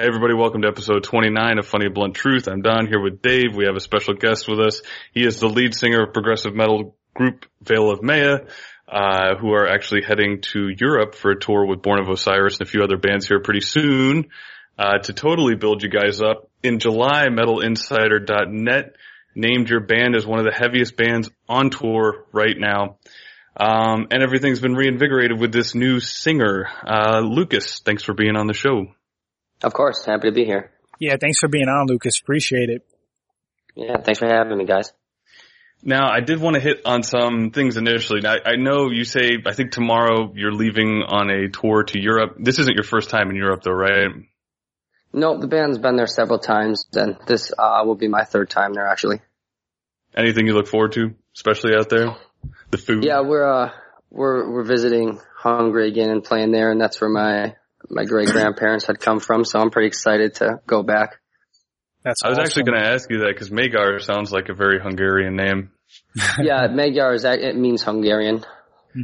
Hey everybody, welcome to episode 29 of Funny Blunt Truth. I'm Don here with Dave. We have a special guest with us. He is the lead singer of progressive metal group Veil of Maya, uh, who are actually heading to Europe for a tour with Born of Osiris and a few other bands here pretty soon, uh, to totally build you guys up. In July, MetalInsider.net named your band as one of the heaviest bands on tour right now. Um, and everything's been reinvigorated with this new singer, uh, Lucas. Thanks for being on the show. Of course, happy to be here. Yeah, thanks for being on, Lucas. Appreciate it. Yeah, thanks for having me, guys. Now, I did want to hit on some things initially. Now, I know you say, I think tomorrow you're leaving on a tour to Europe. This isn't your first time in Europe though, right? No, the band's been there several times, and this uh, will be my third time there, actually. Anything you look forward to, especially out there? The food? Yeah, we're, uh, we're, we're visiting Hungary again and playing there, and that's where my my great grandparents had come from, so I'm pretty excited to go back. That's I was awesome. actually going to ask you that because Magyar sounds like a very Hungarian name. yeah, Magyar is it means Hungarian.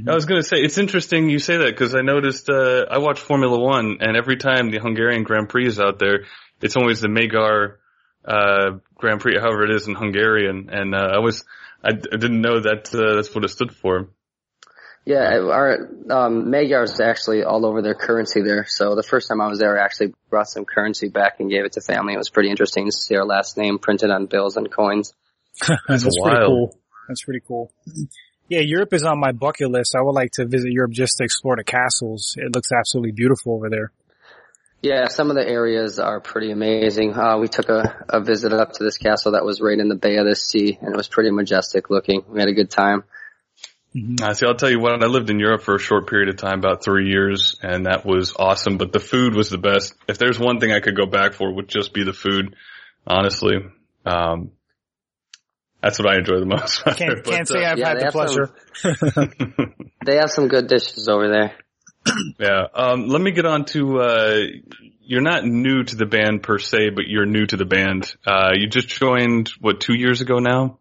I was going to say it's interesting you say that because I noticed uh, I watch Formula One and every time the Hungarian Grand Prix is out there, it's always the Magyar uh, Grand Prix, however it is in Hungarian, and uh, I was I, I didn't know that uh, that's what it stood for. Yeah, our um, Magyar is actually all over their currency there. So the first time I was there, I actually brought some currency back and gave it to family. It was pretty interesting to see our last name printed on bills and coins. That's pretty wild. cool. That's pretty cool. Yeah, Europe is on my bucket list. I would like to visit Europe just to explore the castles. It looks absolutely beautiful over there. Yeah, some of the areas are pretty amazing. Uh, we took a, a visit up to this castle that was right in the Bay of the Sea, and it was pretty majestic looking. We had a good time. Uh, see, I'll tell you what, I lived in Europe for a short period of time, about three years, and that was awesome, but the food was the best. If there's one thing I could go back for, it would just be the food, honestly. Um, that's what I enjoy the most. Can't, But, can't say uh, I've yeah, had the have some- pleasure. They have some good dishes over there. Yeah. Um, let me get on to, uh, you're not new to the band per se, but you're new to the band. Uh, you just joined, what, two years ago now?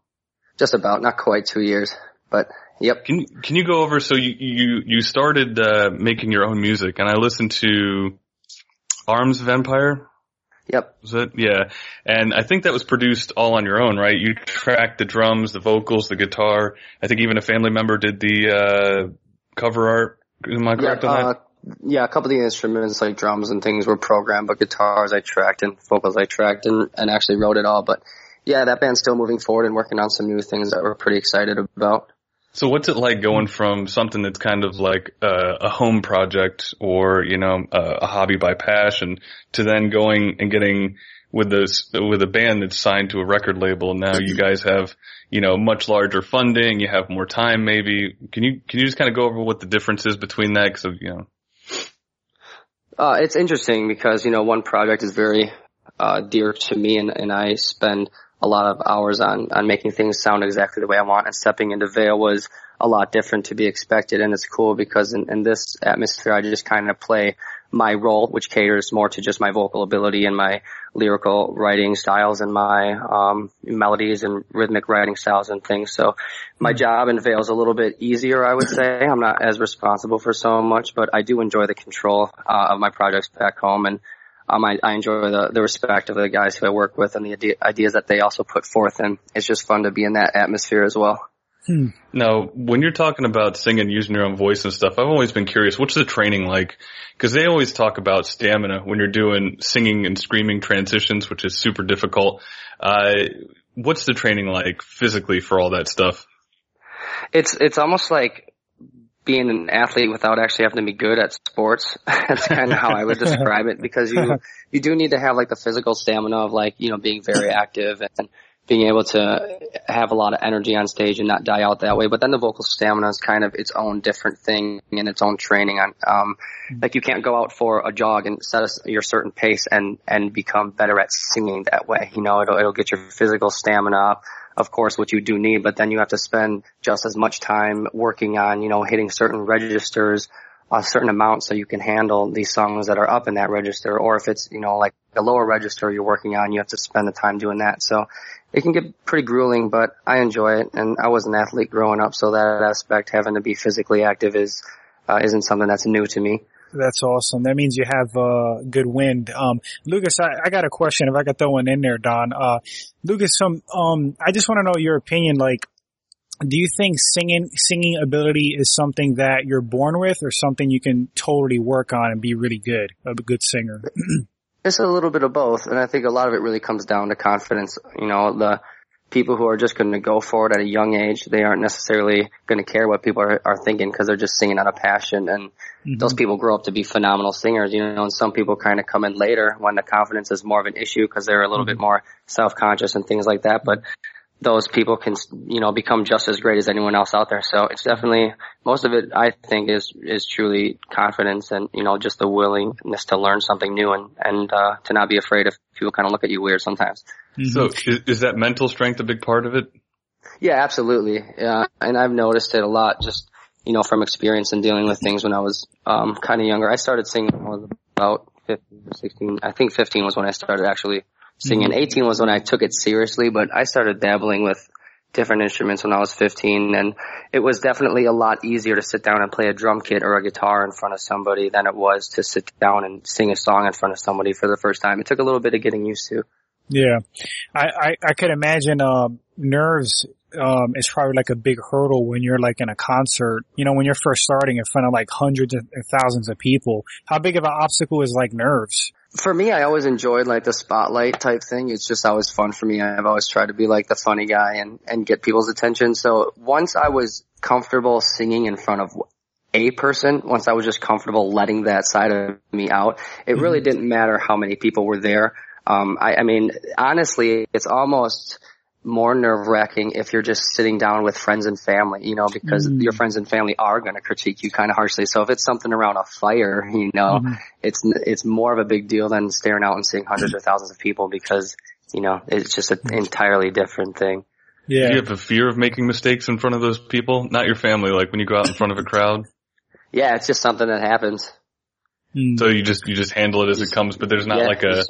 Just about, not quite two years, but yep. Can, can you go over, so you, you, you started, uh, making your own music and I listened to Arms Vampire? Yep. Was it? Yeah. And I think that was produced all on your own, right? You tracked the drums, the vocals, the guitar. I think even a family member did the, uh, cover art. Am I correct yeah, on that? uh, yeah, a couple of the instruments like drums and things were programmed, but guitars I tracked and vocals I tracked and, and actually wrote it all. But yeah, that band's still moving forward and working on some new things that we're pretty excited about. So what's it like going from something that's kind of like a, a home project or, you know, a, hobby by passion to then going and getting with this, with a band that's signed to a record label and now you guys have, you know, much larger funding, you have more time maybe. Can you, can you just kind of go over what the difference is between that? Cause of, you know, Uh, it's interesting because, you know, one project is very, uh, dear to me and, and I spend a lot of hours on, on making things sound exactly the way I want and stepping into Veil was a lot different to be expected and it's cool because in, in this atmosphere I just kind of play my role, which caters more to just my vocal ability and my lyrical writing styles and my um, melodies and rhythmic writing styles and things. So my job in Veil is a little bit easier, I would say. I'm not as responsible for so much, but I do enjoy the control uh, of my projects back home and um, I, I enjoy the, the respect of the guys who I work with and the idea, ideas that they also put forth and it's just fun to be in that atmosphere as well. Now, when you're talking about singing using your own voice and stuff, I've always been curious, what's the training like? Cause they always talk about stamina when you're doing singing and screaming transitions, which is super difficult. Uh, what's the training like physically for all that stuff? It's it's almost like being an athlete without actually having to be good at sports. That's kind of how I would describe it because you you do need to have like the physical stamina of like you know being very active and being able to have a lot of energy on stage and not die out that way. But then the vocal stamina is kind of its own different thing and its own training. On um, like you can't go out for a jog and set a, your certain pace and and become better at singing that way. You know, it'll it'll get your physical stamina up of course, what you do need, but then you have to spend just as much time working on, you know, hitting certain registers a certain amount so you can handle these songs that are up in that register. Or if it's, you know, like a lower register you're working on, you have to spend the time doing that. So it can get pretty grueling, but I enjoy it. And I was an athlete growing up, so that aspect, having to be physically active, is uh, isn't something that's new to me. That's awesome. That means you have uh, good wind. Um, Lucas, I, I, got a question. If I could throw one in there, Don. Uh, Lucas, some um, I just want to know your opinion. Like, do you think singing singing ability is something that you're born with, or something you can totally work on and be really good, a good singer? it's a little bit of both, and I think a lot of it really comes down to confidence. You know, the people who are just going to go for it at a young age, they aren't necessarily going to care what people are, are thinking because they're just singing out of passion. And mm-hmm. those people grow up to be phenomenal singers, you know, and some people kind of come in later when the confidence is more of an issue because they're a little mm-hmm. bit more self-conscious and things like that. But those people can, you know, become just as great as anyone else out there. So it's definitely, most of it, I think, is, is truly confidence and, you know, just the willingness to learn something new and, and, uh, to not be afraid if people kind of look at you weird sometimes. Mm-hmm. So is, is that mental strength a big part of it? Yeah, absolutely. Yeah. And I've noticed it a lot just, you know, from experience and dealing with things when I was, um, kind of younger. I started singing when I was about 15 or 16. I think 15 was when I started actually singing. Mm-hmm. 18 was when I took it seriously, but I started dabbling with different instruments when I was 15 and it was definitely a lot easier to sit down and play a drum kit or a guitar in front of somebody than it was to sit down and sing a song in front of somebody for the first time. It took a little bit of getting used to. Yeah. I, I, I could imagine, um, nerves, um, is probably like a big hurdle when you're like in a concert, you know, when you're first starting in front of like hundreds of thousands of people. How big of an obstacle is like nerves? For me, I always enjoyed like the spotlight type thing. It's just always fun for me. I've always tried to be like the funny guy and, and get people's attention. So once I was comfortable singing in front of a person, once I was just comfortable letting that side of me out, it really mm-hmm. didn't matter how many people were there. Um, I, I mean, honestly, it's almost more nerve wracking if you're just sitting down with friends and family, you know, because mm. your friends and family are going to critique you kind of harshly. So if it's something around a fire, you know, mm. it's, it's more of a big deal than staring out and seeing hundreds or thousands of people because, you know, it's just an entirely different thing. Yeah. Do you have a fear of making mistakes in front of those people? Not your family, like when you go out in front of a crowd? Yeah, it's just something that happens. Mm. So you just, you just handle it as it comes, but there's not yeah, like a,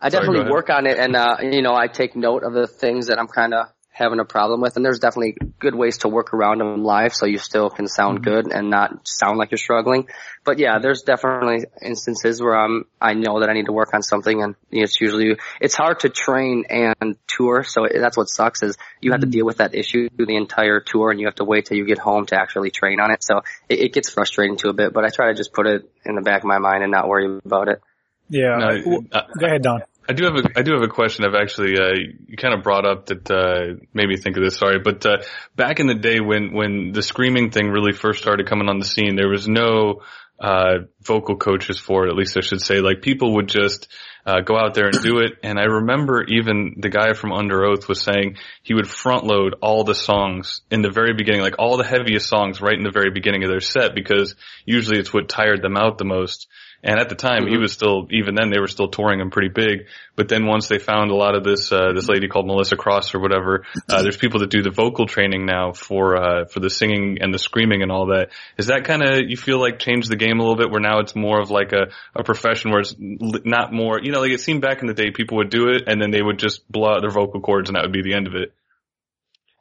I definitely Sorry, work on it and, uh, you know, I take note of the things that I'm kind of having a problem with and there's definitely good ways to work around them live so you still can sound mm-hmm. good and not sound like you're struggling. But yeah, there's definitely instances where I'm, I know that I need to work on something and it's usually, it's hard to train and tour. So that's what sucks is you have to mm-hmm. deal with that issue the entire tour and you have to wait till you get home to actually train on it. So it, it gets frustrating to a bit, but I try to just put it in the back of my mind and not worry about it. Yeah. No, uh, Go ahead, Don. I do have a I do have a question. I've actually uh, you kind of brought up that uh, made me think of this. Sorry, but uh, back in the day when when the screaming thing really first started coming on the scene, there was no uh, vocal coaches for it. At least I should say. Like people would just uh, go out there and do it. And I remember even the guy from Underoath was saying he would front load all the songs in the very beginning, like all the heaviest songs right in the very beginning of their set because usually it's what tired them out the most. And at the time, mm-hmm. he was still, even then, they were still touring him pretty big. But then once they found a lot of this, uh, this lady called Melissa Cross or whatever, uh, there's people that do the vocal training now for, uh, for the singing and the screaming and all that. Is that kind of, you feel like changed the game a little bit where now it's more of like a, a profession where it's not more, you know, like it seemed back in the day people would do it and then they would just blow out their vocal cords and that would be the end of it.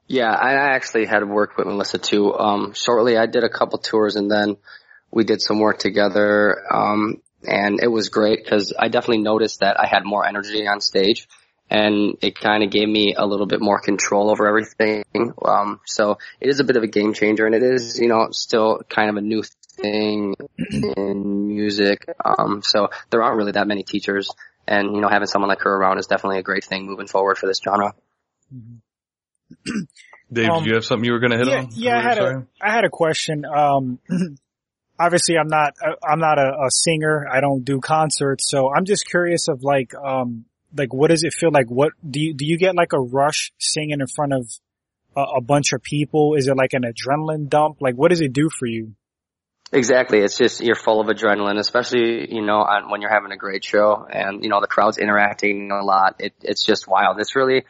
Yeah, I actually had worked with Melissa too. Um, shortly I did a couple tours and then, we did some work together. Um, and it was great because I definitely noticed that I had more energy on stage and it kind of gave me a little bit more control over everything. Um, so it is a bit of a game changer and it is, you know, still kind of a new thing in music. Um, so there aren't really that many teachers and, you know, having someone like her around is definitely a great thing moving forward for this genre. Dave, um, do you have something you were going to hit yeah, on? Yeah, I had a, I had a question. Obviously I'm not, I'm not a, a, singer. I don't do concerts. So I'm just curious of like, um, like what does it feel like? What do you, do you get like a rush singing in front of a, a bunch of people? Is it like an adrenaline dump? Like what does it do for you? Exactly. It's just you're full of adrenaline, especially you know on, when you're having a great show and you know the crowd's interacting a lot. It, it's just wild. It's really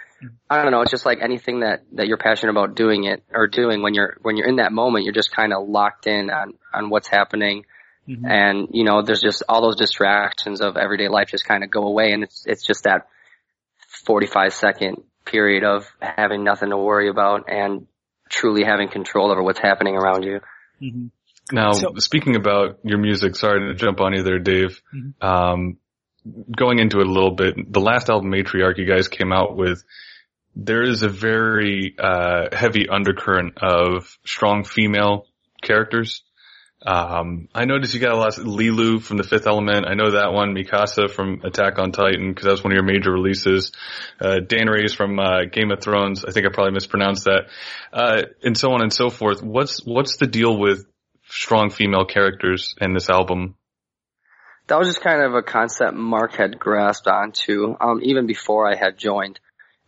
I don't know. It's just like anything that that you're passionate about doing it or doing when you're when you're in that moment. You're just kind of locked in on on what's happening, mm-hmm. and you know there's just all those distractions of everyday life just kind of go away, and it's it's just that 45 second period of having nothing to worry about and truly having control over what's happening around you. hmm Now, So- speaking about your music, sorry to jump on you there, Dave. Mhm. Um, going into it a little bit, the last album, Matriarch, you guys came out with, there is a very uh, heavy undercurrent of strong female characters. Um, I noticed you got a lot of Leeloo from The Fifth Element. I know that one. Mikasa from Attack on Titan because that was one of your major releases. Uh, Dan Reyes from uh, Game of Thrones. I think I probably mispronounced that. Uh, and so on and so forth. What's what's the deal with strong female characters in this album? That was just kind of a concept Mark had grasped onto, um, even before I had joined.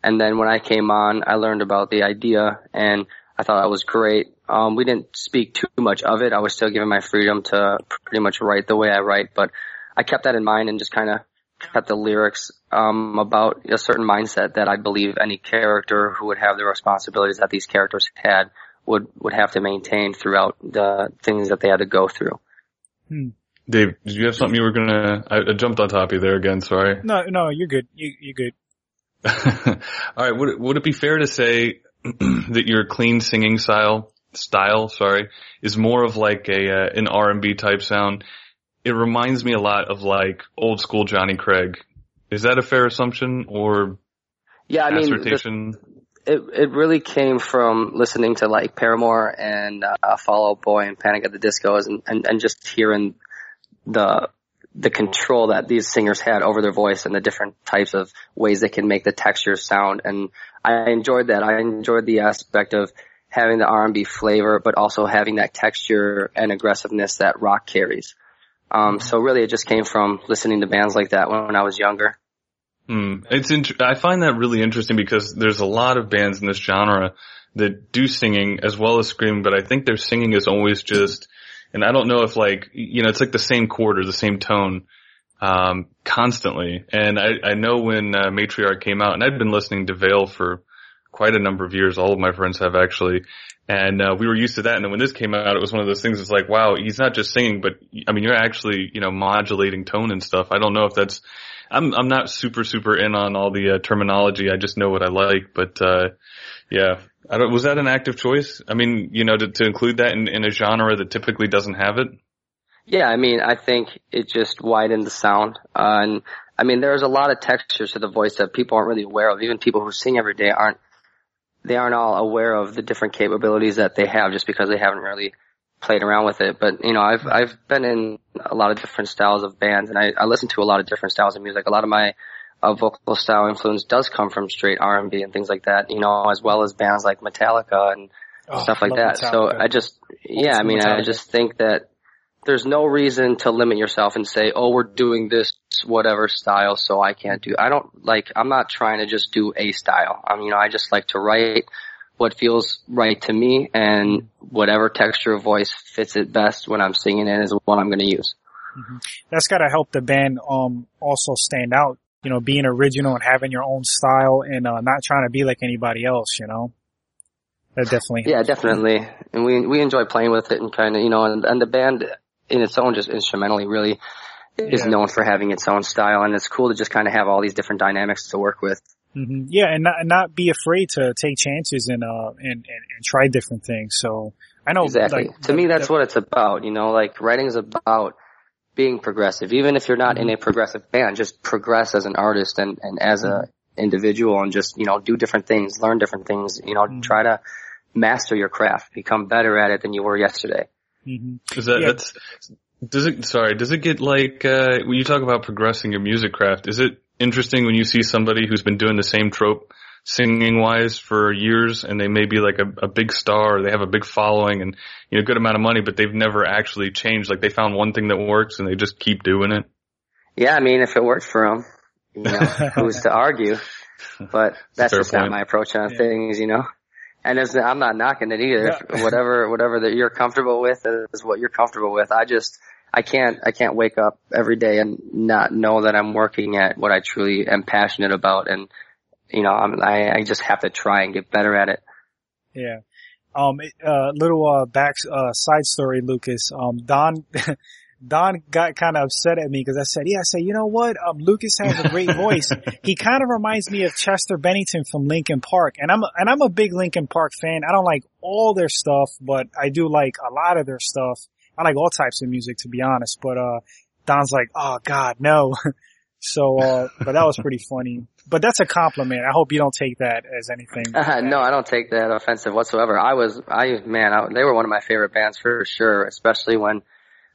And then when I came on, I learned about the idea and I thought it was great. Um, we didn't speak too much of it. I was still given my freedom to pretty much write the way I write, but I kept that in mind and just kind of kept the lyrics, um, about a certain mindset that I believe any character who would have the responsibilities that these characters had would, would have to maintain throughout the things that they had to go through. Dave, did you have something you were gonna? I, I jumped on top of you there again. Sorry. No, no, you're good. You, you're good. All right. Would it, would it be fair to say that your clean singing style style, sorry, is more of like a uh, an R and B type sound? It reminds me a lot of like old school Jonny Craig. Is that a fair assumption or Yeah, I mean, the, assertion? It it really came from listening to like Paramore and uh, Fall Out Boy and Panic at the Discos and, and and just hearing the the control that these singers had over their voice and the different types of ways they can make the textures sound and I enjoyed that. I enjoyed the aspect of having the R&B flavor but also having that texture and aggressiveness that rock carries. Um, so really it just came from listening to bands like that when I was younger. Hmm. It's int- I find that really interesting because there's a lot of bands in this genre that do singing as well as screaming, but I think their singing is always just, and I don't know if like, you know, it's like the same chord or the same tone, um, constantly. And I, I know when uh, Matriarch came out, and I'd been listening to Veil for quite a number of years. All of my friends have actually. And, uh, we were used to that. And then when this came out, it was one of those things it's like, wow, he's not just singing, but I mean, you're actually, you know, modulating tone and stuff. I don't know if that's, I'm I'm not super super in on all the uh, terminology. I just know what I like. But uh, yeah, I don't, was that an active choice? I mean, you know, to, to include that in, in a genre that typically doesn't have it. Yeah, I mean, I think it just widened the sound. Uh, and I mean, there's a lot of textures to the voice that people aren't really aware of. Even people who sing every day aren't, they aren't all aware of the different capabilities that they have just because they haven't really played around with it. But, you know, I've, I've been in a lot of different styles of bands and I, I listen to a lot of different styles of music. A lot of my uh, vocal style influence does come from straight R&B and things like that, you know, as well as bands like Metallica and Oh, stuff like that. So I just, yeah, I mean, I Metallica. just think that there's no reason to limit yourself and say, oh, we're doing this whatever style, so I can't do. I don't like. I'm not trying to just do a style. I mean, you know, I just like to write what feels right to me, and whatever texture of voice fits it best when I'm singing it is what I'm going to use. that's got to help the band um also stand out. You know, being original and having your own style and uh, not trying to be like anybody else. You know, that definitely. Yeah, definitely. And we we enjoy playing with it and kind of you know, and, and the band in its own just instrumentally really is known for having its own style, and it's cool to just kind of have all these different dynamics to work with. Hmm Yeah, and not not be afraid to take chances and uh and and, and try different things. So I know Exactly. like, to me, that's the- what it's about. You know, like writing is about being progressive. Even if you're not in a progressive band, just progress as an artist and, and as a individual and just, you know, do different things, learn different things, you know, Mhm. try to master your craft, become better at it than you were yesterday. Mhm. Is that Yeah. that's does it? Sorry, does it get like uh, when you talk about progressing your music craft? Is it interesting when you see somebody who's been doing the same trope singing wise for years and they may be like a, a big star or they have a big following and you know good amount of money, but they've never actually changed. Like they found one thing that works and they just keep doing it. Yeah, I mean, if it worked for them, you know, who's to argue? But that's Fair just point. not my approach on Yeah. things, you know. And it's, I'm not knocking it either. If whatever, whatever that you're comfortable with is what you're comfortable with. I just, I can't, I can't wake up every day and not know that I'm working at what I truly am passionate about. And, you know, I'm, I, I just have to try and get better at it. Yeah. Um, uh, little, uh, back, uh, side story, Lucas. Um, Don, Don got kind of upset at me because I said, yeah, I said, you know what? Um, Lucas has a great voice. he kind of reminds me of Chester Bennington from Linkin Park. And I'm, and I'm a big Linkin Park fan. I don't like all their stuff, but I do like a lot of their stuff. I like all types of music to be honest, but, uh, Don's like, oh God, no. so, uh, but that was pretty funny. But that's a compliment. I hope you don't take that as anything. No, I don't take that offensive whatsoever. I was, I, man, I, they were one of my favorite bands for sure, especially when,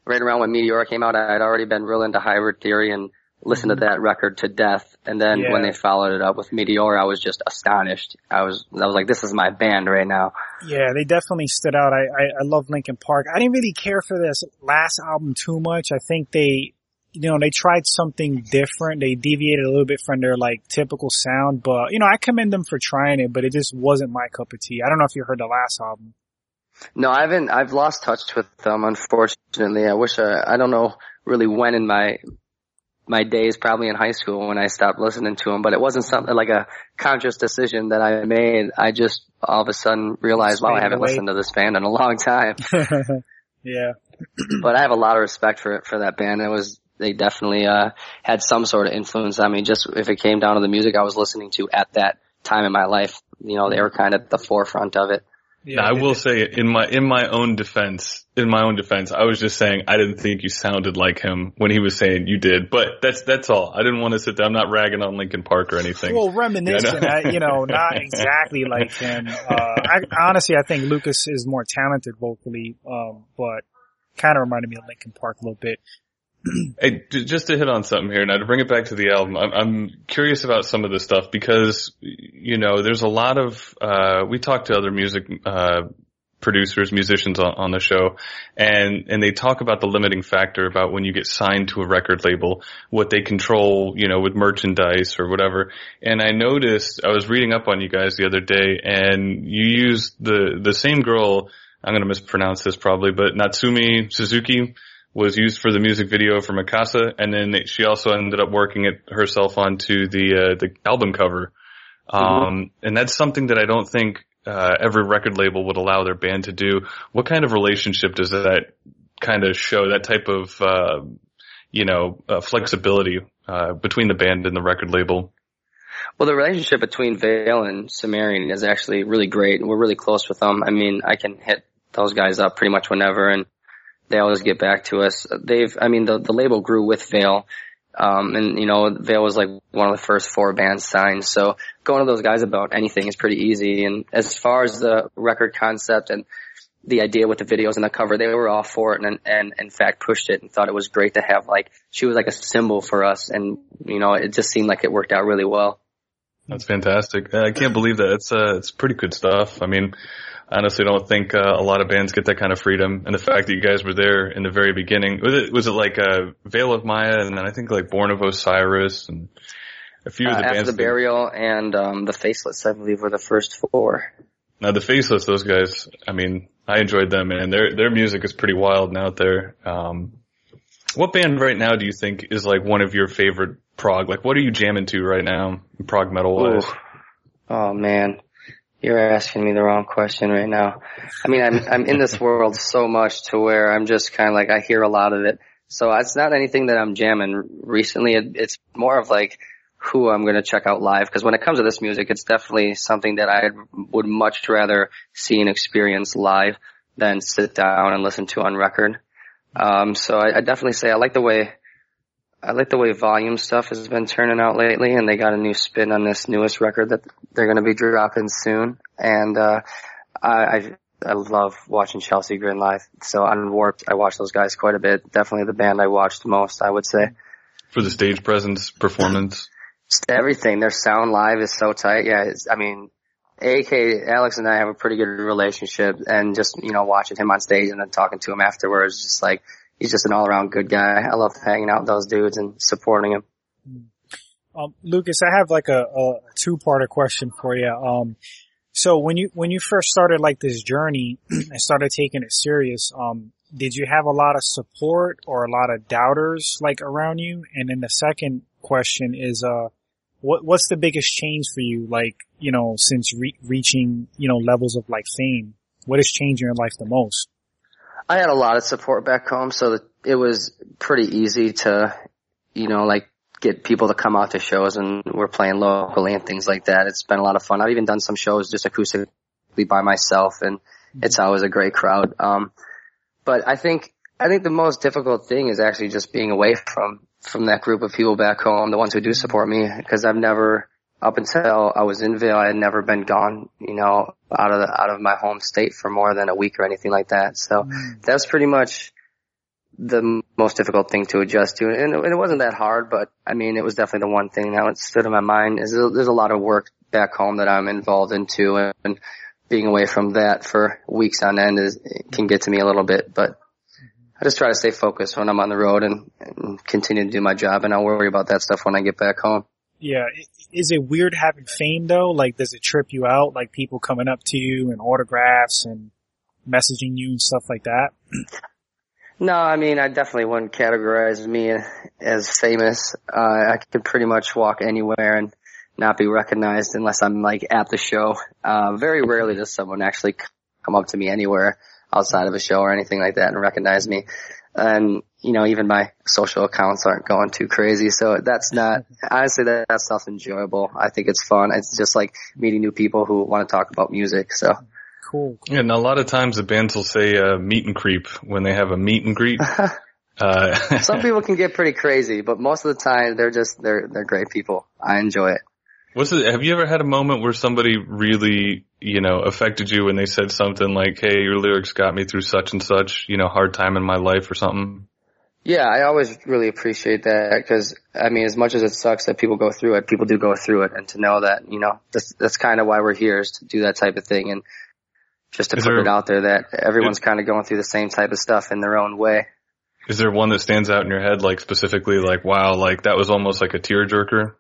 right around when Meteora came out, I had already been real into Hybrid Theory and listened to mm-hmm. that record to death. And then Yeah. when they followed it up with Meteora, I was just astonished. I was, I was like, this is my band right now. Yeah, they definitely stood out. I, I, I love Linkin Park. I didn't really care for this last album too much. I think they, you know, they tried something different. They deviated a little bit from their like typical sound, but you know, I commend them for trying it, but it just wasn't my cup of tea. I don't know if you heard the last album. No, I haven't, I've lost touch with them, unfortunately. I wish I, I don't know really when in my, my days, probably in high school when I stopped listening to them, but it wasn't something like a conscious decision that I made. I just all of a sudden realized, wow, I haven't away. listened to this band in a long time. yeah. but I have a lot of respect for it for that band. It was they definitely uh had some sort of influence on me. Just if it came down to the music I was listening to at that time in my life, you know, they were kind of at the forefront of it. Yeah. Now, I will say in my in my own defense, in my own defense, I was just saying I didn't think you sounded like him when he was saying you did, but that's that's all. I didn't want to sit there. I'm not ragging on Linkin Park or anything. Well, reminiscent, Yeah, I you know, not exactly like him. Uh, I, honestly, I think Lucas is more talented vocally, um, but kind of reminded me of Linkin Park a little bit. Hey, just to hit on something here, now to bring it back to the album, I'm, I'm curious about some of this stuff because, you know, there's a lot of, uh, we talk to other music, uh, producers, musicians on, on the show, and, and they talk about the limiting factor about when you get signed to a record label, what they control, you know, with merchandise or whatever. And I noticed, I was reading up on you guys the other day, and you used the, the same girl, I'm gonna mispronounce this probably, but Natsumi Suzuki, was used for the music video for Mikasa, and then she also ended up working it herself onto the uh, the album cover. Um, and that's something that I don't think uh, every record label would allow their band to do. What kind of relationship does that kind of show? That type of uh, you know uh, flexibility uh, between the band and the record label. Well, the relationship between Veil and Sumerian is actually really great. We're really close with them. I mean, I can hit those guys up pretty much whenever and they always get back to us. They've, I mean, the, the label grew with Veil. Um, and you know, Veil was like one of the first four bands signed. So going to those guys about anything is pretty easy. And as far as the record concept and the idea with the videos and the cover, they were all for it and, and in fact pushed it and thought it was great to have like, she was like a symbol for us. And you know, it just seemed like it worked out really well. That's fantastic. I can't believe that. It's uh, it's pretty good stuff. I mean, honestly don't think uh, a lot of bands get that kind of freedom, and the fact that you guys were there in the very beginning was it was it like uh, Veil of Maya, and then I think like Born of Osiris, and a few Uh, of the after bands. the that- burial and um, the faceless, I believe, were the first four. now the Faceless, those guys. I mean, I enjoyed them, and their their music is pretty wild and out there. Um, what band right now do you think is like one of your favorite prog? Like, what are you jamming to right now, prog metal wise? Oh man, you're asking me the wrong question right now. I mean, I'm I'm in this world so much to where I'm just kind of like I hear a lot of it. So it's not anything that I'm jamming recently. It, it's more of like who I'm going to check out live because when it comes to this music, it's definitely something that I would much rather see and experience live than sit down and listen to on record. Um, so I, I definitely say I like the way I like the way volume stuff has been turning out lately, and they got a new spin on this newest record that they're going to be dropping soon. And uh, I, I I love watching Chelsea Grin live. So on Warped, I watch those guys quite a bit. Definitely the band I watched most, I would say. For the stage presence, performance. Everything. Their sound live is so tight. Yeah, it's, I mean, AK Alex and I have a pretty good relationship, and just you know watching him on stage and then talking to him afterwards, just like he's just an all around good guy. I love hanging out with those dudes and supporting him. Um, Lucas, I have like a, a two-parter question for you. Um, so when you when you first started like this journey and started taking it serious, um, did you have a lot of support or a lot of doubters like around you? And then the second question is, uh, what what's the biggest change for you? Like you know, since re- reaching you know levels of like fame, what has changed in your life the most? I had a lot of support back home, so it was pretty easy to, you know, like get people to come out to shows and we're playing locally and things like that. It's been a lot of fun. I've even done some shows just acoustically by myself and it's always a great crowd. Um, but I think, I think the most difficult thing is actually just being away from, from that group of people back home, the ones who do support me, because I've never, up until I was in Veil, I had never been gone, you know, out of the, out of my home state for more than a week or anything like that. So hmm. that's pretty much the most difficult thing to adjust to. And it wasn't that hard, but I mean, it was definitely the one thing that stood in my mind is there's a lot of work back home that I'm involved into and being away from that for weeks on end is, can get to me a little bit, but I just try to stay focused when I'm on the road and, and continue to do my job and I'll worry about that stuff when I get back home. Yeah. Is it weird having fame though? Like, does it trip you out? Like people coming up to you and autographs and messaging you and stuff like that? No, I mean, I definitely wouldn't categorize me as famous. Uh, I could pretty much walk anywhere and not be recognized unless I'm like at the show. Uh, very rarely does someone actually come up to me anywhere outside of a show or anything like that and recognize me. And, you know, even my social accounts aren't going too crazy. So that's not, honestly, that, that stuff's enjoyable. I think it's fun. It's just like meeting new people who want to talk about music. So. Cool. Yeah, and a lot of times the bands will say uh, meet and creep when they have a meet and greet. uh, Some people can get pretty crazy, but most of the time they're just they're they're great people. I enjoy it. What's it? Have you ever had a moment where somebody really, you know, affected you when they said something like, "Hey, your lyrics got me through such and such, you know, hard time in my life" or something? Yeah, I always really appreciate that because I mean, as much as it sucks that people go through it, people do go through it, and to know that, you know, that's that's kind of why we're here is to do that type of thing and just to Is put there- it out there that everyone's kind of going through the same type of stuff in their own way. Is there one that stands out in your head, like specifically, like, wow, like that was almost like a tearjerker?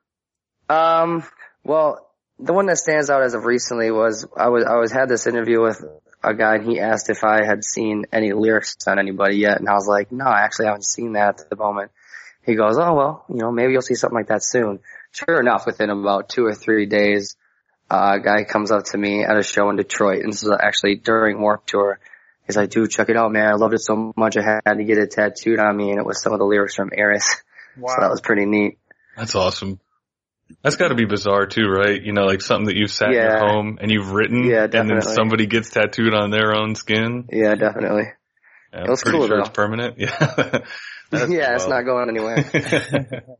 Um, well, the one that stands out as of recently was I was I was had this interview with a guy and he asked if I had seen any lyrics on anybody yet, and I was like, no, I actually haven't seen that at the moment. He goes, oh well, you know, maybe you'll see something like that soon. Sure enough, within about two or three days, uh, a guy comes up to me at a show in Detroit, and this is actually during Warped Tour. He's like, dude, check it out, man. I loved it so much I had to get it tattooed on me, and it was some of the lyrics from Aeris. Wow. So that was pretty neat. That's awesome. That's got to be bizarre too, right? You know, like something that you've sat in your home and you've written, Yeah, and then somebody gets tattooed on their own skin. Yeah, definitely. Yeah, It was pretty cool, sure though. it's permanent. Yeah. Yeah, it's not going anywhere.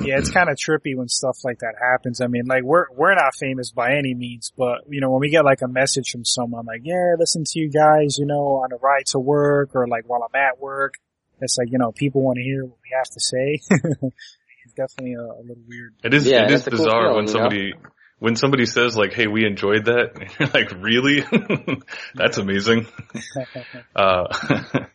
yeah, it's kind of trippy when stuff like that happens. I mean, like we're we're not famous by any means, but you know, when we get like a message from someone like, "Yeah, listen to you guys," you know, on the ride to work or like while I'm at work, it's like you know, people want to hear what we have to say. it's definitely a, a little weird. It is. Yeah, it is that's a cool bizarre feeling, when you know? somebody when somebody says like, "Hey, we enjoyed that." And you're like, "Really? That's amazing." Uh,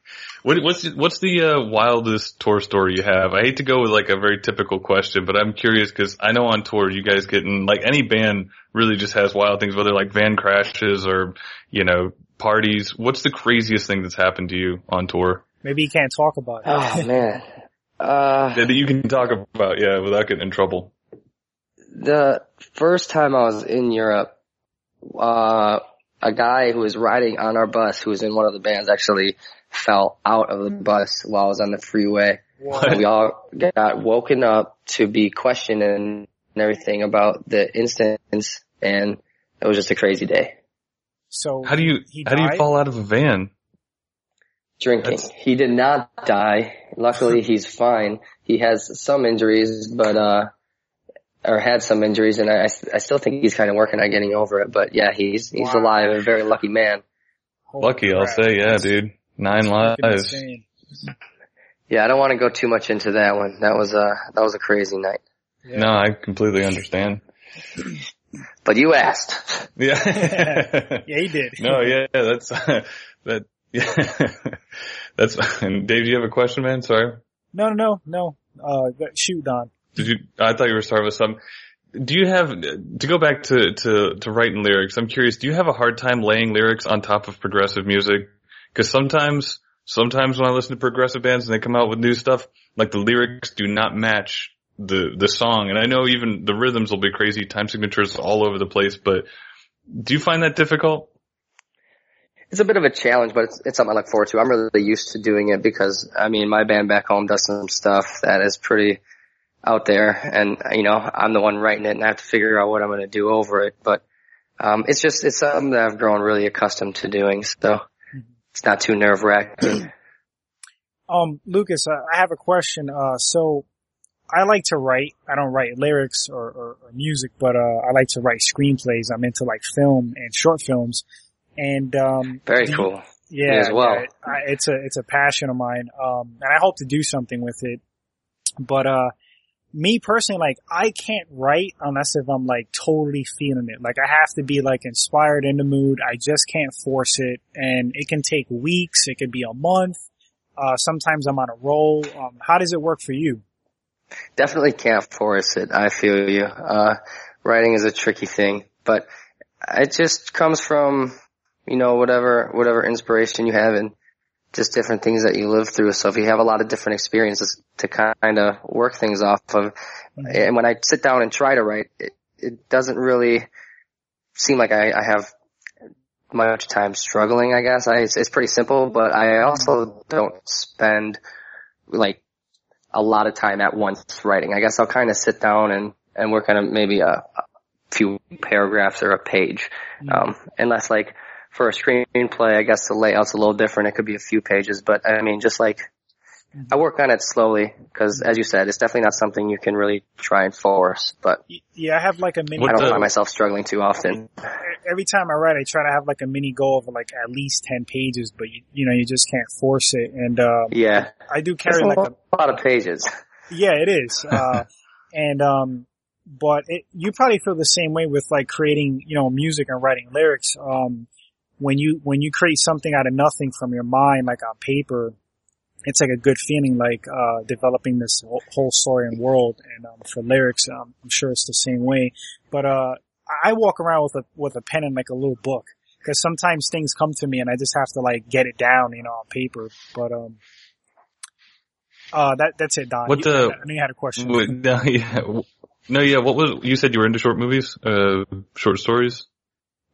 what, what's what's the uh, wildest tour story you have? I hate to go with like a very typical question, but I'm curious because I know on tour you guys get in like any band really just has wild things, whether like van crashes or you know parties. What's the craziest thing that's happened to you on tour Maybe you can't talk about it. Oh man. Uh, that you can talk about? Yeah, without getting in trouble. the first time I was in Europe, uh, a guy who was riding on our bus, who was in one of the bands, actually fell out of the bus while I was on the freeway. What? We all got woken up to be questioned and everything about the instance, and it was just a crazy day. So How do you how do you fall out of a van? Drinking. That's- He did not die. Luckily, he's fine. He has some injuries, but uh, or had some injuries, and I, I still think he's kind of working on getting over it. But yeah, he's he's Wow. alive, a very lucky man. Holy Lucky, I'll say, yeah, That's dude. Nine lives. Yeah, I don't want to go too much into that one. That was a that was a crazy night. Yeah. No, I completely understand. But you asked. Yeah. Yeah, he did. no, yeah, that's that. Yeah, that's. And Dave, do you have a question, man? Sorry. No, no, no, no. Uh, shoot, Don. Did you? I thought you were starting with some. Do you have to go back to to to writing lyrics? I'm curious. Do you have a hard time laying lyrics on top of progressive music? Because sometimes, sometimes when I listen to progressive bands and they come out with new stuff, like the lyrics do not match the the song. And I know even the rhythms will be crazy, time signatures all over the place. But do you find that difficult? It's a bit of a challenge, but it's, it's something I look forward to. I'm really used to doing it because I mean, my band back home does some stuff that is pretty out there and you know, I'm the one writing it and I have to figure out what I'm going to do over it. But, um, it's just, it's something that I've grown really accustomed to doing. So it's not too nerve wracking. Um, Lucas, I have a question. Uh, so I like to write. I don't write lyrics or, or, or music, but, uh, I like to write screenplays. I'm into like film and short films. And, um, Very cool. yeah, as well. yeah, I, it's a, it's a passion of mine. Um, and I hope to do something with it. But, uh, me personally, like, I can't write unless if I'm like totally feeling it. Like, I have to be like inspired in the mood. I just can't force it. And it can take weeks. It could be a month. Uh, sometimes I'm on a roll. Um, how does it work for you? Definitely can't force it. I feel you. Uh, writing is a tricky thing, but it just comes from, you know, whatever, whatever inspiration you have and just different things that you live through. So if you have a lot of different experiences to kind of work things off of, and when I sit down and try to write, it, it doesn't really seem like I, I have much time struggling, I guess. I, it's, it's pretty simple, but I also don't spend like a lot of time at once writing. I guess I'll kind of sit down and, and work on a, maybe a, a few paragraphs or a page. Um, unless like for a screenplay, I guess the layout's a little different. It could be a few pages, but I mean, just like I work on it slowly because as you said, it's definitely not something you can really try and force, but Yeah, I have like a mini. I don't the- find myself struggling too often. Every time I write, I try to have like a mini goal of like at least 10 pages, but you, you know, you just can't force it. And, uh, Yeah. I do carry a like a, lot of pages. Yeah, it is. Uh, and, um, but it, you probably feel the same way with like creating, you know, music and writing lyrics. Um, when you, when you create something out of nothing from your mind, like on paper, it's like a good feeling, like, uh, developing this whole- whole story and world. And, um, for lyrics, um, I'm sure it's the same way. But, uh, I walk around with a, with a pen and like a little book. Cause sometimes things come to me and I just have to like get it down, you know, on paper. But, um, uh, that, that's it, Don. What You- the- I knew you had a question. Wait, no, yeah, no, yeah. What was you said you were into short movies, uh, short stories?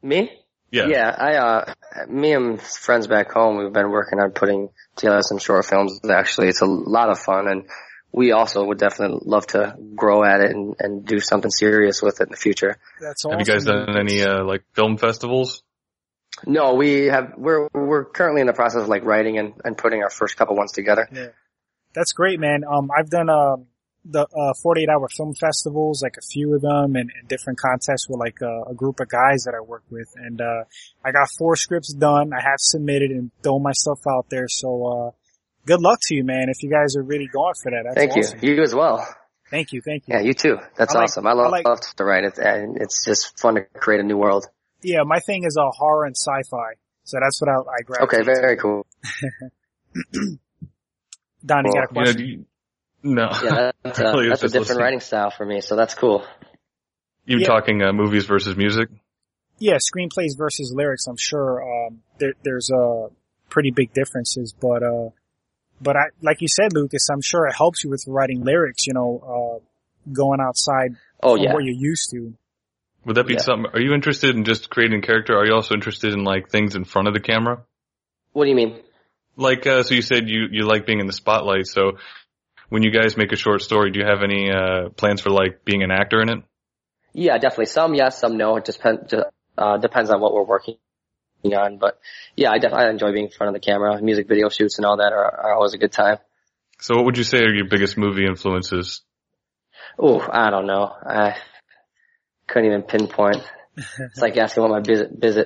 Me? Yeah. Yeah, I, uh, me and friends back home, we've been working on putting together some short films. Actually, it's a lot of fun and we also would definitely love to grow at it and, and do something serious with it in the future. That's awesome. Have you guys done any uh, like film festivals? No, we have, we're, we're currently in the process of like writing and, and putting our first couple ones together. Yeah. That's great, man. Um, I've done, um, the, uh, 48 hour film festivals, like a few of them and, and different contests with like a, a group of guys that I work with. And, uh, I got four scripts done. I have submitted and thrown myself out there. So, uh, good luck to you, man. If you guys are really going for that. That's Thank awesome. you. You as well. Thank you. Thank you. Yeah, you too. That's I like- awesome. I love, I like- love to write it and it's just fun to create a new world. Yeah, my thing is, uh, horror and sci-fi. So that's what I, I gravitate Okay, to. very cool. Don, you got a Well, You know, question? do you, no. Yeah, that's, uh, Really, that's a different listening. writing style for me, so that's cool. You Yeah. talking uh, movies versus music? yeah, screenplays versus lyrics, I'm sure, um, there, there's, uh, pretty big differences, but, uh, but I, like you said, Lucas, I'm sure it helps you with writing lyrics, you know, uh, going outside Oh from yeah. what you're used to. Would that be Yeah. something? Are you interested in just creating character? Are you also interested in like things in front of the camera? What do you mean? Like, uh, so you said you, you like being in the spotlight. So when you guys make a short story, do you have any, uh, plans for like being an actor in it? Yeah, definitely. Some yes, some no. It just depends, uh, depends on what we're working on. But yeah, I definitely enjoy being in front of the camera. Music video shoots and all that are, are always a good time. So what would you say are your biggest movie influences? Oh, I don't know. I couldn't even pinpoint. It's like asking what my biz,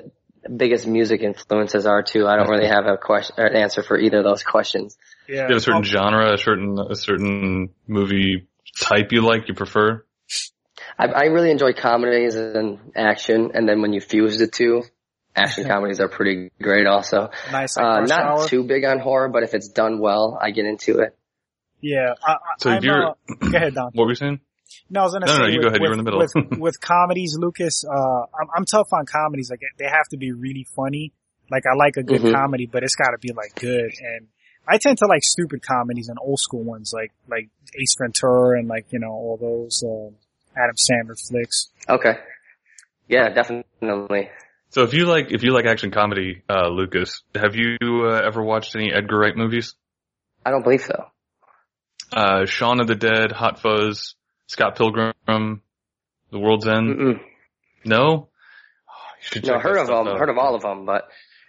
biggest music influences are too. I don't really have a question or an answer for either of those questions. Yeah. You have a certain Um, genre, a certain, a certain movie type you like, you prefer? I, I really enjoy comedies and action, and then when you fuse the two, action comedies are pretty great also. nice, like Uh, not Hour. too big on horror, but if it's done well, I get into it. Yeah. I, I, So I'm, you're- uh, go ahead, Don. What were you saying? No, I was gonna No, say no, you with, go ahead, you're with, in the middle. with, with comedies, Lucas, uh, I'm, I'm tough on comedies. Like they have to be really funny. Like I like a good Mhm. comedy, but it's gotta be like good. And I tend to like stupid comedies and old school ones, like, like Ace Ventura and like, you know, all those, uh, Adam Sandler flicks. Okay. Yeah, definitely. So if you like if you like action comedy, uh, Lucas, have you uh, ever watched any Edgar Wright movies? I don't believe so. Uh, Shaun of the Dead, Hot Fuzz, Scott Pilgrim, The World's End. Mm-mm. No. Oh, you should No, heard of them, out. heard of all of them, but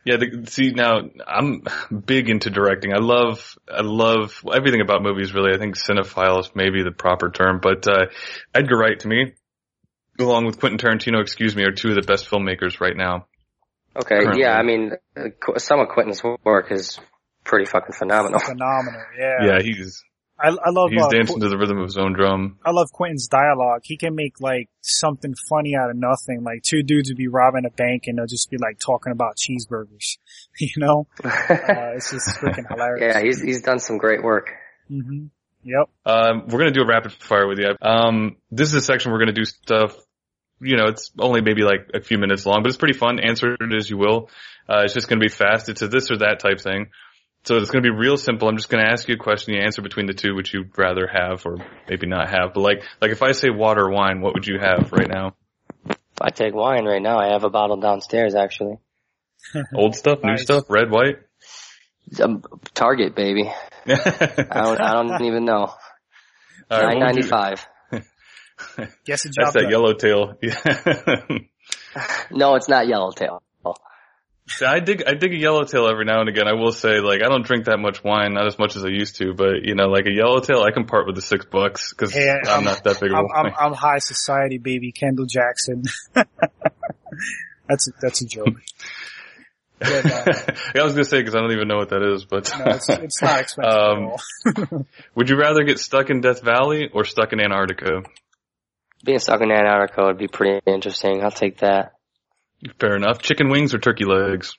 Yeah, the, see now I'm big into directing. I love I love everything about movies. Really, I think cinephile is maybe the proper term. But uh, Edgar Wright to me, along with Quentin Tarantino, excuse me, are two of the best filmmakers right now. okay, Currently. yeah. I mean, uh, some of Quentin's work is pretty fucking phenomenal. Phenomenal. Yeah. Yeah, he's I, I love. he's uh, dancing Qu- to the rhythm of his own drum. I love Quentin's dialogue. He can make like something funny out of nothing. Like two dudes would be robbing a bank and they'll just be like talking about cheeseburgers. You know, uh, it's just freaking hilarious. yeah, he's he's done some great work. Mm-hmm. Yep. Um, we're gonna do a rapid fire with you. Um, this is a section we're gonna do stuff. You know, it's only maybe like a few minutes long, but it's pretty fun. Answer it as you will. Uh, it's just gonna be fast. It's a this or that type thing. So it's gonna be real simple. I'm just gonna ask you a question. You answer between the two, which you'd rather have or maybe not have. But like, like if I say water or wine, what would you have right now? If I take wine right now, I have a bottle downstairs actually. Old stuff, new Nice. stuff, red, white. Um, Target, baby. I don't, I don't even know. All right, Nine what would ninety you- Guess That's that done. yellowtail. Yeah. No, it's not Yellowtail. See, I dig I dig a yellowtail every now and again. I will say, like, I don't drink that much wine, not as much as I used to, but you know, like a yellowtail, I can part with the six bucks because Hey, I'm, I'm- not that big of a I'm, I'm, wine. I'm high society, baby. Kendall Jackson. that's a, that's a joke. Yeah, no, I was gonna say because I don't even know what that is, but no, it's, it's not expensive Um, at all. would you rather get stuck in Death Valley or stuck in Antarctica? Being stuck in Antarctica would be pretty interesting. I'll take that. Fair enough. Chicken wings or turkey legs?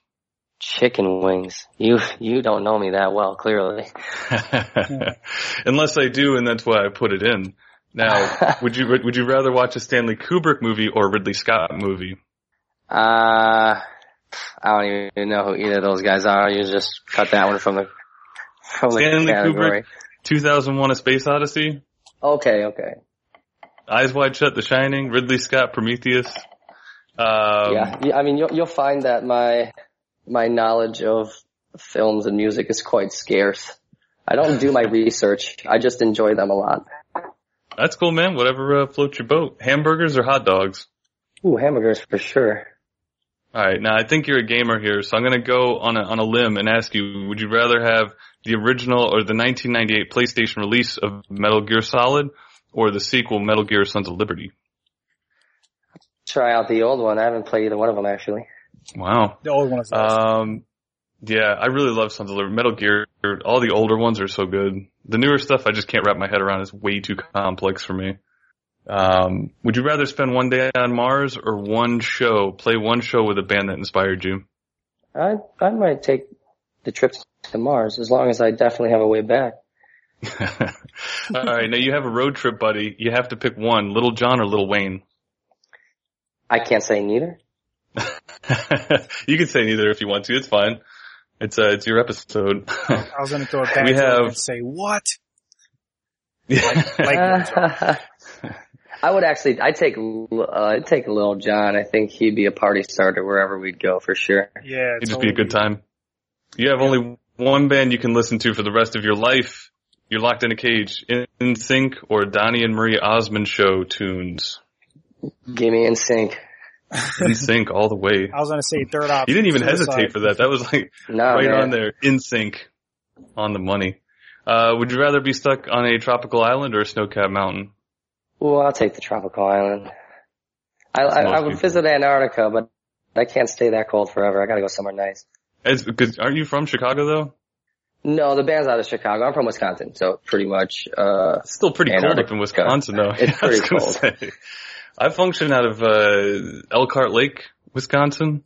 Chicken wings. You you don't know me that well, clearly. Unless I do, and that's why I put it in. Now, would you would you rather watch a Stanley Kubrick movie or a Ridley Scott movie? Uh, I don't even know who either of those guys are. You just cut that one from the from the Stanley category. Kubrick, 2001: A Space Odyssey, Okay, okay. Eyes Wide Shut, The Shining, Ridley Scott, Prometheus. Um, yeah, I mean, you'll you'll find that my my knowledge of films and music is quite scarce. I don't do my research. I just enjoy them a lot. that's cool, man. Whatever uh, floats your boat. Hamburgers or hot dogs? Ooh, hamburgers for sure. All right, now I think you're a gamer here, so I'm going to go on a on a limb and ask you: Would you rather have the original or the 1998 PlayStation release of Metal Gear Solid, or the sequel Metal Gear Sons of Liberty? Try out the old one. I haven't played either one of them actually. Wow. The old one is nice. Um, yeah, I really love Sons of Liberty. Metal Gear, all the older ones are so good. The newer stuff I just can't wrap my head around. It's way too complex for me. Um, would you rather spend one day on Mars or one show, play one show with a band that inspired you? I I might take the trip to Mars as long as I definitely have a way back. All right, now you have a road trip buddy. You have to pick one, Little John or Little Wayne. I can't say neither. you can say neither if you want to. It's fine. It's uh, it's your episode. I was going to throw it back we have- and say, what? yeah. Like, I would actually, I'd take, uh, I'd take Little John. I think he'd be a party starter wherever we'd go for sure. yeah. It'd just be a good time. You have only one band you can listen to for the rest of your life. You're locked in a cage. NSYNC or Donnie and Marie Osmond show tunes. Give me NSYNC. In Sync all the way. I was going to say third option. You didn't even suicide. hesitate for that. That was like No, right man. on there. NSYNC. On the money. Uh, would you rather be stuck on a tropical island or a snow-capped mountain? Well, I'll take the tropical island. I, I, I would people. visit Antarctica, but I can't stay that cold forever. I gotta go somewhere nice. It's, cause aren't you from Chicago though? No, the band's out of Chicago. I'm from Wisconsin, so pretty much, uh, It's still pretty cold up in Wisconsin though. It's I pretty gonna cold. say. I function out of, uh, Elkhart Lake, Wisconsin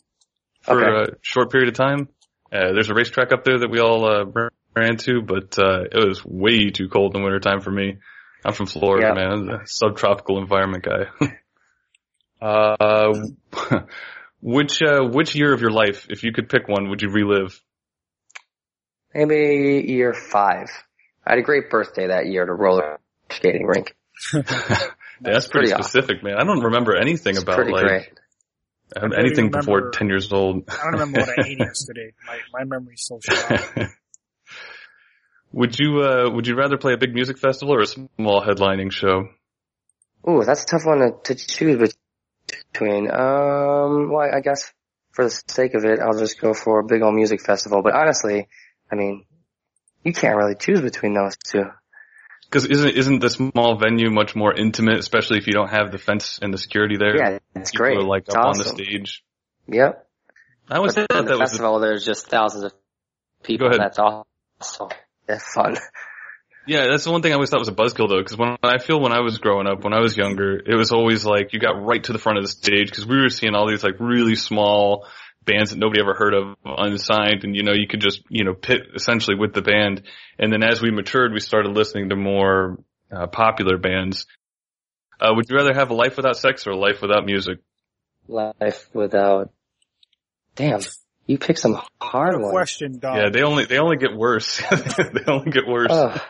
for Okay. a short period of time. Uh, there's a racetrack up there that we all, uh, ran to, but, uh, it was way too cold in the wintertime for me. I'm from Florida, Yeah. man. I'm a subtropical environment guy. uh, which, uh, which year of your life, if you could pick one, would you relive? maybe year five. I had a great birthday that year at a roller skating rink. That's pretty, pretty awesome. specific, man. I don't remember anything It's about like, great. anything remember- before 10 years old. I don't remember what I ate yesterday. My my memory's so short. would you, uh, would you rather play a big music festival or a small headlining show? Ooh, that's a tough one to, to choose between. Um, well, I guess for the sake of it, I'll just go for a big old music festival. But honestly, I mean, you can't really choose between those two. Cause isn't, isn't the small venue much more intimate, especially if you don't have the fence and the security there? Yeah, it's People great. are like It's up on the awesome. stage. Yep. I always But thought at the that was the festival, there's just thousands of people. Go. That's awesome. That's fun. Yeah, that's the one thing I always thought was a buzzkill though, because when I feel when I was growing up, when I was younger, it was always like you got right to the front of the stage because we were seeing all these like really small bands that nobody ever heard of, unsigned, and you know you could just you know pit essentially with the band. And then as we matured, we started listening to more uh, popular bands. Uh, would you rather have a life without sex or a life without music? Life without. Damn, you pick some hard Good ones. question, Don. yeah, they only they only get worse. they only get worse. Ugh.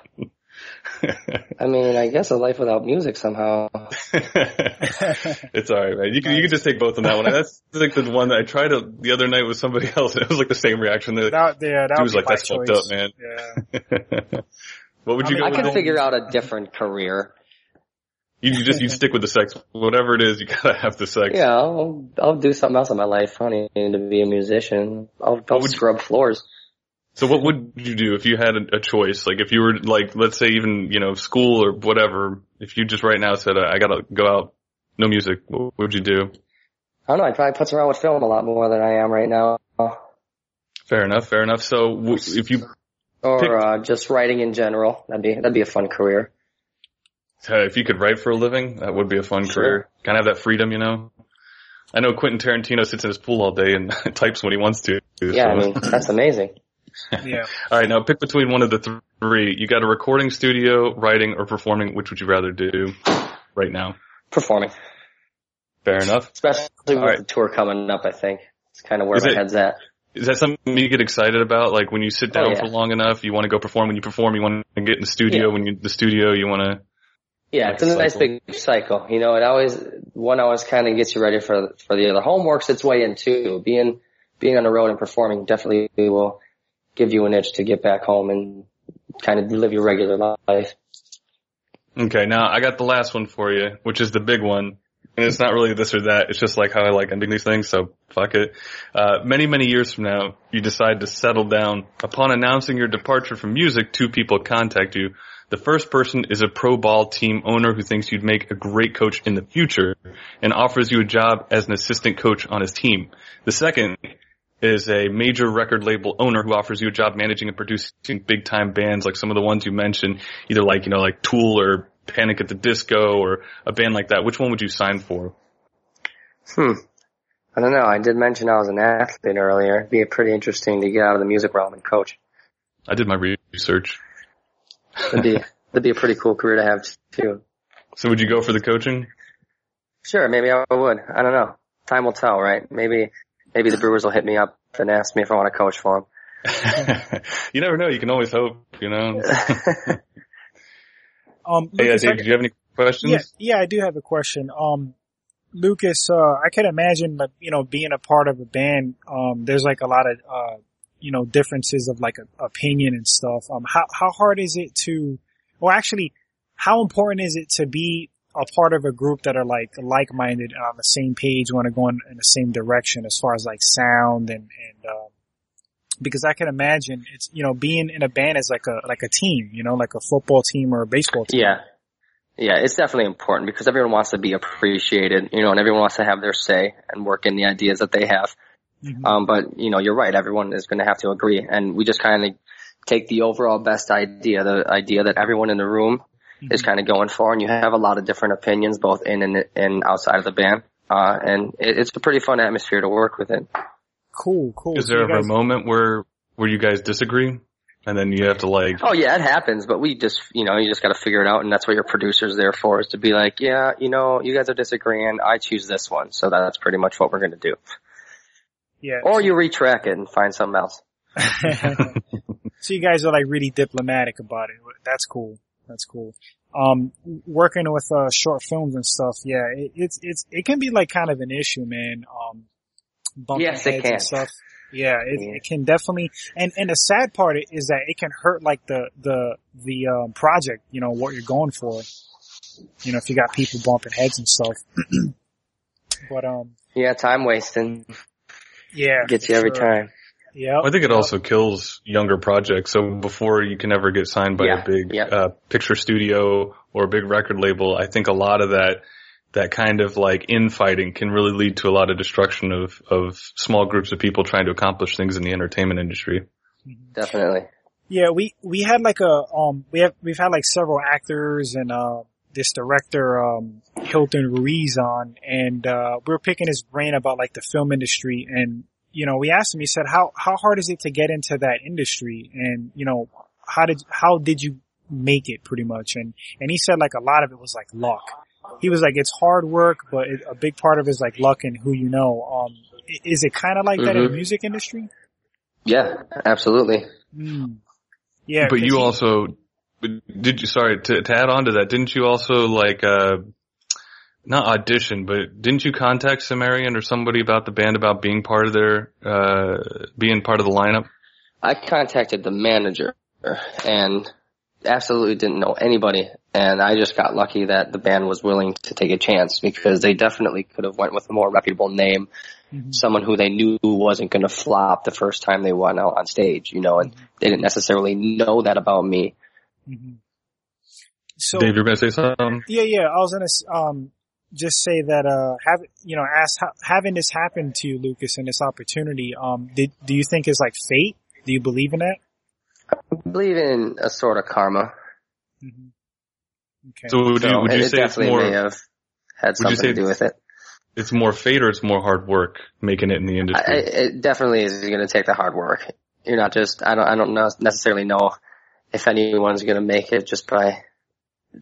I mean, I guess a life without music somehow. it's alright, man. You can you can just take both on that one. That's like the one that I tried to, the other night with somebody else, and it was like the same reaction. They're like, that, yeah, that He was like, my "That's fucked up, man." Yeah. what would I you mean, go I with? could figure out a different career. You, you just you stick with the sex, whatever it is. You gotta have the sex. Yeah, I'll, I'll do something else in my life. I don't need to be a musician. I'll, I'll would you- scrub floors. So what would you do if you had a, a choice? Like if you were like, let's say even you know school or whatever. If you just right now said, I gotta go out, no music, what would you do? I don't know. I'd probably putz around with film a lot more than I am right now. Fair enough, fair enough. So w- if you Or uh, just writing in general. That'd be that'd be a fun career. Uh, if you could write for a living, that would be a fun Sure. career. Kind of have that freedom, you know. I know Quentin Tarantino sits in his pool all day and types when he wants to. Yeah, I mean that's amazing. Yeah. all right, now pick between one of the three. You got a recording studio, writing, or performing. Which would you rather do right now? Performing, Fair enough. especially with All right. the tour coming up. I think it's kind of where Is my it- head's at. Is that something you get excited about? Like when you sit oh, down Oh, yeah. for long enough, you want to go perform. When you perform, you want to get in the studio. Yeah. When you the studio, you want to. Yeah, Like it's a a nice big cycle. You know, it always one always kind of gets you ready for for the other. Home works its way in too. Being being on the road and performing definitely will give you an itch to get back home and kind of live your regular life. Okay, now I got the last one for you, which is the big one. And it's not really this or that. It's just like how I like ending these things, so fuck it. Uh, many, many years from now, you decide to settle down. Upon announcing your departure from music, two people contact you. The first person is a pro ball team owner who thinks you'd make a great coach in the future and offers you a job as an assistant coach on his team. The second is a major record label owner who offers you a job managing and producing big time bands like some of the ones you mentioned, either like, you know, like Tool or Panic at the Disco or a band like that. Which one would you sign for? Hmm. I don't know. I did mention I was an athlete earlier. It'd be pretty interesting to get out of the music realm and coach. I did my research. That'd be that'd be a pretty cool career to have too. So would you go for the coaching? Sure, maybe I would. I don't know. Time will tell, right? Maybe maybe the Brewers will hit me up and ask me if I want to coach for them. you never know. You can always hope, you know. Um, hey, Lucas, I- Dave, do you have any questions? yeah, yeah, I do have a question. Um, Lucas, uh, I can imagine that, you know, being a part of a band, um, there's like a lot of, uh, you know, differences of like a, opinion and stuff. Um, how, how hard is it to, well actually, how important is it to be a part of a group that are like like-minded and on the same page, want to go in, in the same direction as far as like sound and, and, um, because I can imagine it's, you know, being in a band is like a, like a team, you know, like a football team or a baseball team. Yeah. Yeah, it's definitely important because everyone wants to be appreciated, you know, and everyone wants to have their say and work in the ideas that they have. Mhm. Um, but you know, you're right. Everyone is going to have to agree, and we just kind of take the overall best idea, the idea that everyone in the room is kind of going for, and you have a lot of different opinions, both in and, and outside of the band. Uh, and it, it's a pretty fun atmosphere to work within. Cool, cool. Is there you ever guys- a moment where where you guys disagree, and then you have to like? Oh yeah, it happens, but we just, you know, you just got to figure it out, and that's what your producer's there for, is to be like, yeah, you know, you guys are disagreeing. I choose this one, so that's pretty much what we're going to do. Yeah. Or you retrack it and find something else. so you guys are like really diplomatic about it. That's cool. That's cool. Um, working with uh, short films and stuff, yeah, it, it's it's it can be like kind of an issue, man. Um, bumping Yes, heads and stuff. Yeah, it, Yeah. it can definitely, and, and the sad part is that it can hurt like the, the, the, um, project, you know, what you're going for. You know, if you got people bumping heads and stuff. but, um, Yeah, time wasting yeah. gets you every sure. time. Yep. I think it also kills younger projects. So before you can ever get signed by Yeah, a big yeah. uh, picture studio or a big record label, I think a lot of that that kind of like infighting can really lead to a lot of destruction of of small groups of people trying to accomplish things in the entertainment industry. Definitely. Yeah, we we had like a um we have we've had like several actors and uh this director um Hilton Ruiz on and uh we were picking his brain about like the film industry and you know we asked him he said how how hard is it to get into that industry and you know how did how did you make it pretty much and and he said like a lot of it was like luck. He was like it's hard work but it, a big part of it is like luck and who you know. Um is it kind of like that in the Mhm. music industry? Yeah, absolutely. Mm. Yeah, But you he- also did you sorry to to add on to that, didn't you also like uh not audition, but didn't you contact Sumerian or somebody about the band about being part of their uh being part of the lineup? I contacted the manager and absolutely didn't know anybody and I just got lucky that the band was willing to take a chance because they definitely could have went with a more reputable name, Mhm. someone who they knew wasn't going to flop the first time they went out on stage, you know, and they didn't necessarily know that about me. Mhm. So Dave, you're gonna say something? yeah, yeah, I was gonna um just say that uh have you know ask how, having this happen to you, Lucas, and this opportunity. Um, did do you think is like fate? Do you believe in that? I believe in a sort of karma. hmm Okay. So would you So would it, you it say it's definitely more may have had something to do with it. it's more fate or it's more hard work making it in the I, industry? it definitely is going to take the hard work. You're not just, I don't, I don't know, necessarily know if anyone's going to make it just by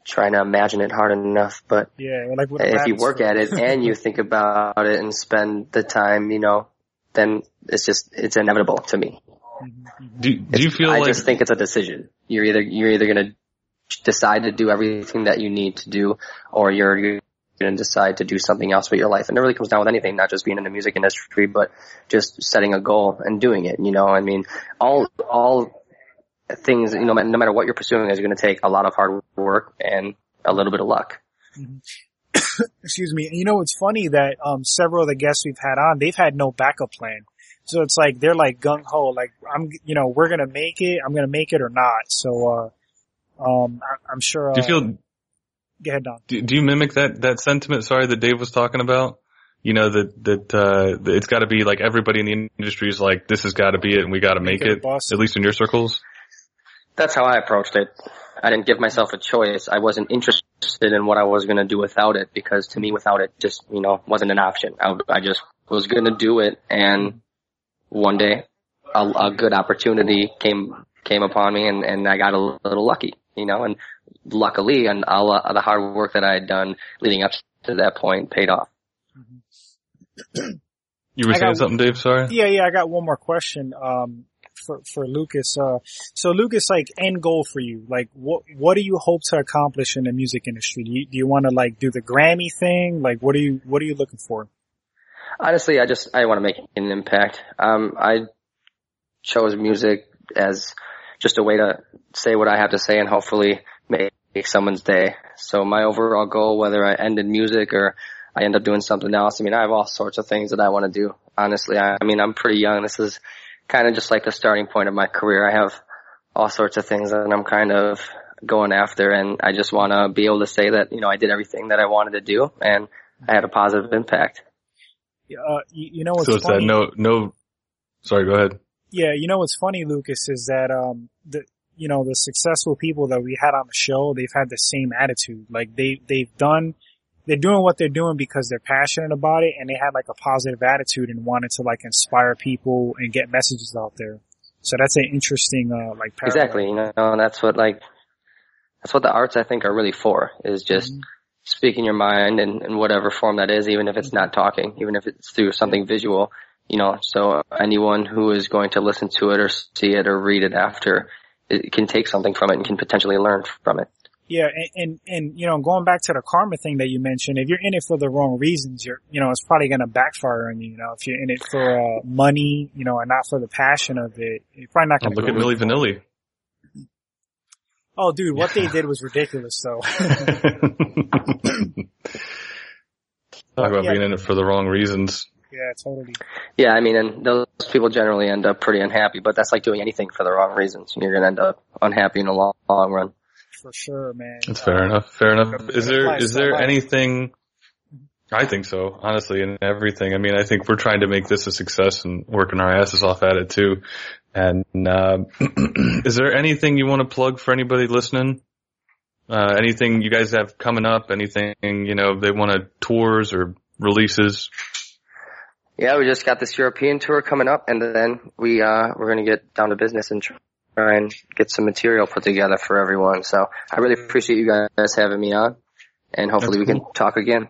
trying to imagine it hard enough. But yeah, like with if you work at it and you think about it and spend the time, you know, then it's just, it's inevitable to me. Mhm, mhm. do do you feel I like just think it's a decision. You're either, you're either going to decide to do everything that you need to do or you're going to decide to do something else with your life. And it really comes down with anything, not just being in the music industry, but just setting a goal and doing it. You know, I mean, all, all things, you know, no matter what you're pursuing is going to take a lot of hard work and a little bit of luck. excuse me. You know, it's funny that um several of the guests we've had on, they've had no backup plan. So it's like they're like gung ho, like I'm, you know, we're gonna make it. I'm gonna make it or not. So, uh, um, I, I'm sure. Uh, do you feel go ahead, Don. do, do you mimic that that sentiment? Sorry, that Dave was talking about. You know that that uh, it's got to be like everybody in the industry is like this has got to be it, and we got to make, Make it it. At least in your circles. That's how I approached it. I didn't give myself a choice. I wasn't interested in what I was going to do without it because to me, without it, just you know, wasn't an option. I, I just was going to do it, and one day, a, a good opportunity came came upon me, and and I got a little lucky, you know, and luckily, and all uh, the hard work that I had done leading up to that point paid off. You were I saying got- something, Dave? Sorry. Yeah, yeah. I got one more question. Um, for for Lucas. Uh, so Lucas, like end goal for you, like what what do you hope to accomplish in the music industry? Do you do you want to like do the Grammy thing? Like what are you what are you looking for? Honestly, I just I want to make an impact. Um, I chose music as just a way to say what I have to say and hopefully make someone's day. So my overall goal, whether I end in music or I end up doing something else, I mean, I have all sorts of things that I want to do. Honestly, I, I mean, I'm pretty young. This is kind of just like the starting point of my career. I have all sorts of things that I'm kind of going after, and I just want to be able to say that you know I did everything that I wanted to do, and I had a positive impact. Uh, you, you know what's so it's funny? that no no. Sorry, go ahead. Yeah, you know what's funny, Lucas, is that um the you know the successful people that we had on the show, they've had the same attitude. Like they they've done they're doing what they're doing because they're passionate about it and they had like a positive attitude and wanted to like inspire people and get messages out there. So that's an interesting uh like. Exactly, you know, and that's what like that's what the arts I think are really for is just Mhm. speaking your mind in, in whatever form that is, even if it's not talking, even if it's through something visual, you know, so anyone who is going to listen to it or see it or read it after it can take something from it and can potentially learn from it. Yeah, and, and, and you know, going back to the karma thing that you mentioned, if you're in it for the wrong reasons, you're you know, it's probably going to backfire on you. You know, if you're in it for uh, money, you know, and not for the passion of it, you're probably not going to. Look at Milli Vanilli. Oh, dude, what they did was ridiculous, though. Talk about Yeah. being in it for the wrong reasons. yeah, totally. Yeah, I mean, and those people generally end up pretty unhappy, but that's like doing anything for the wrong reasons. You're going to end up unhappy in the long, long run. For sure, man. That's fair enough. Fair enough. Is there Applies is to there anything? I think so, honestly, in everything. I mean, I think we're trying to make this a success and working our asses off at it too. And um is there anything you want to plug for anybody listening? Uh, anything you guys have coming up? Anything you know they want to tours or releases? Yeah, we just got this European tour coming up, and then we uh we're gonna get down to business and try and get some material put together for everyone. So I really appreciate you guys having me on, and hopefully That's we can talk again.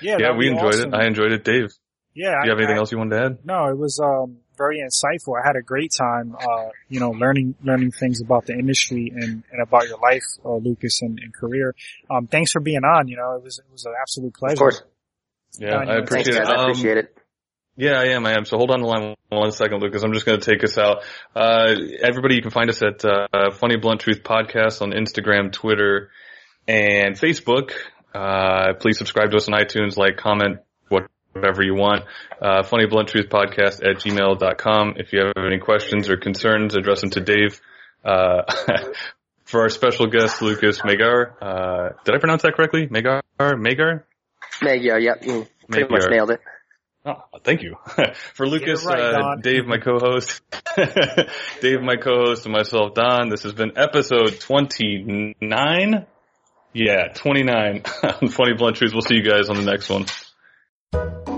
Yeah, Yeah, we enjoyed awesome. it. I enjoyed it, Dave. yeah, Do you have I- anything I- else you wanted to add? No, it was um very insightful. I had a great time, uh, you know, learning learning things about the industry and, and about your life, uh, Lucas, and, and career. Um, thanks for being on. You know, it was it was an absolute pleasure. Of course. Yeah, Done. I Thanks, Thanks, appreciate it. I Um, appreciate it. Yeah, I am. I am. So hold on the line one second, Lucas. I'm just going to take us out. Uh, everybody, you can find us at uh, Funny Blunt Truth Podcast on Instagram, Twitter, and Facebook. Uh, please subscribe to us on iTunes, like, comment, whatever you want. Uh, Funny Blunt Truth Podcast at gmail.com. If you have any questions or concerns, address them to Dave. Uh, for our special guest, Lucas Megar. Uh, did I pronounce that correctly? Megar? Megar? Megar, yep, you pretty much nailed it. Oh, thank you. For Lucas, right, uh, Dave, my co-host, Dave, my co-host, and myself, Don, this has been episode 29? Yeah, 29 on Funny Blunt Truth. We'll see you guys on the next one.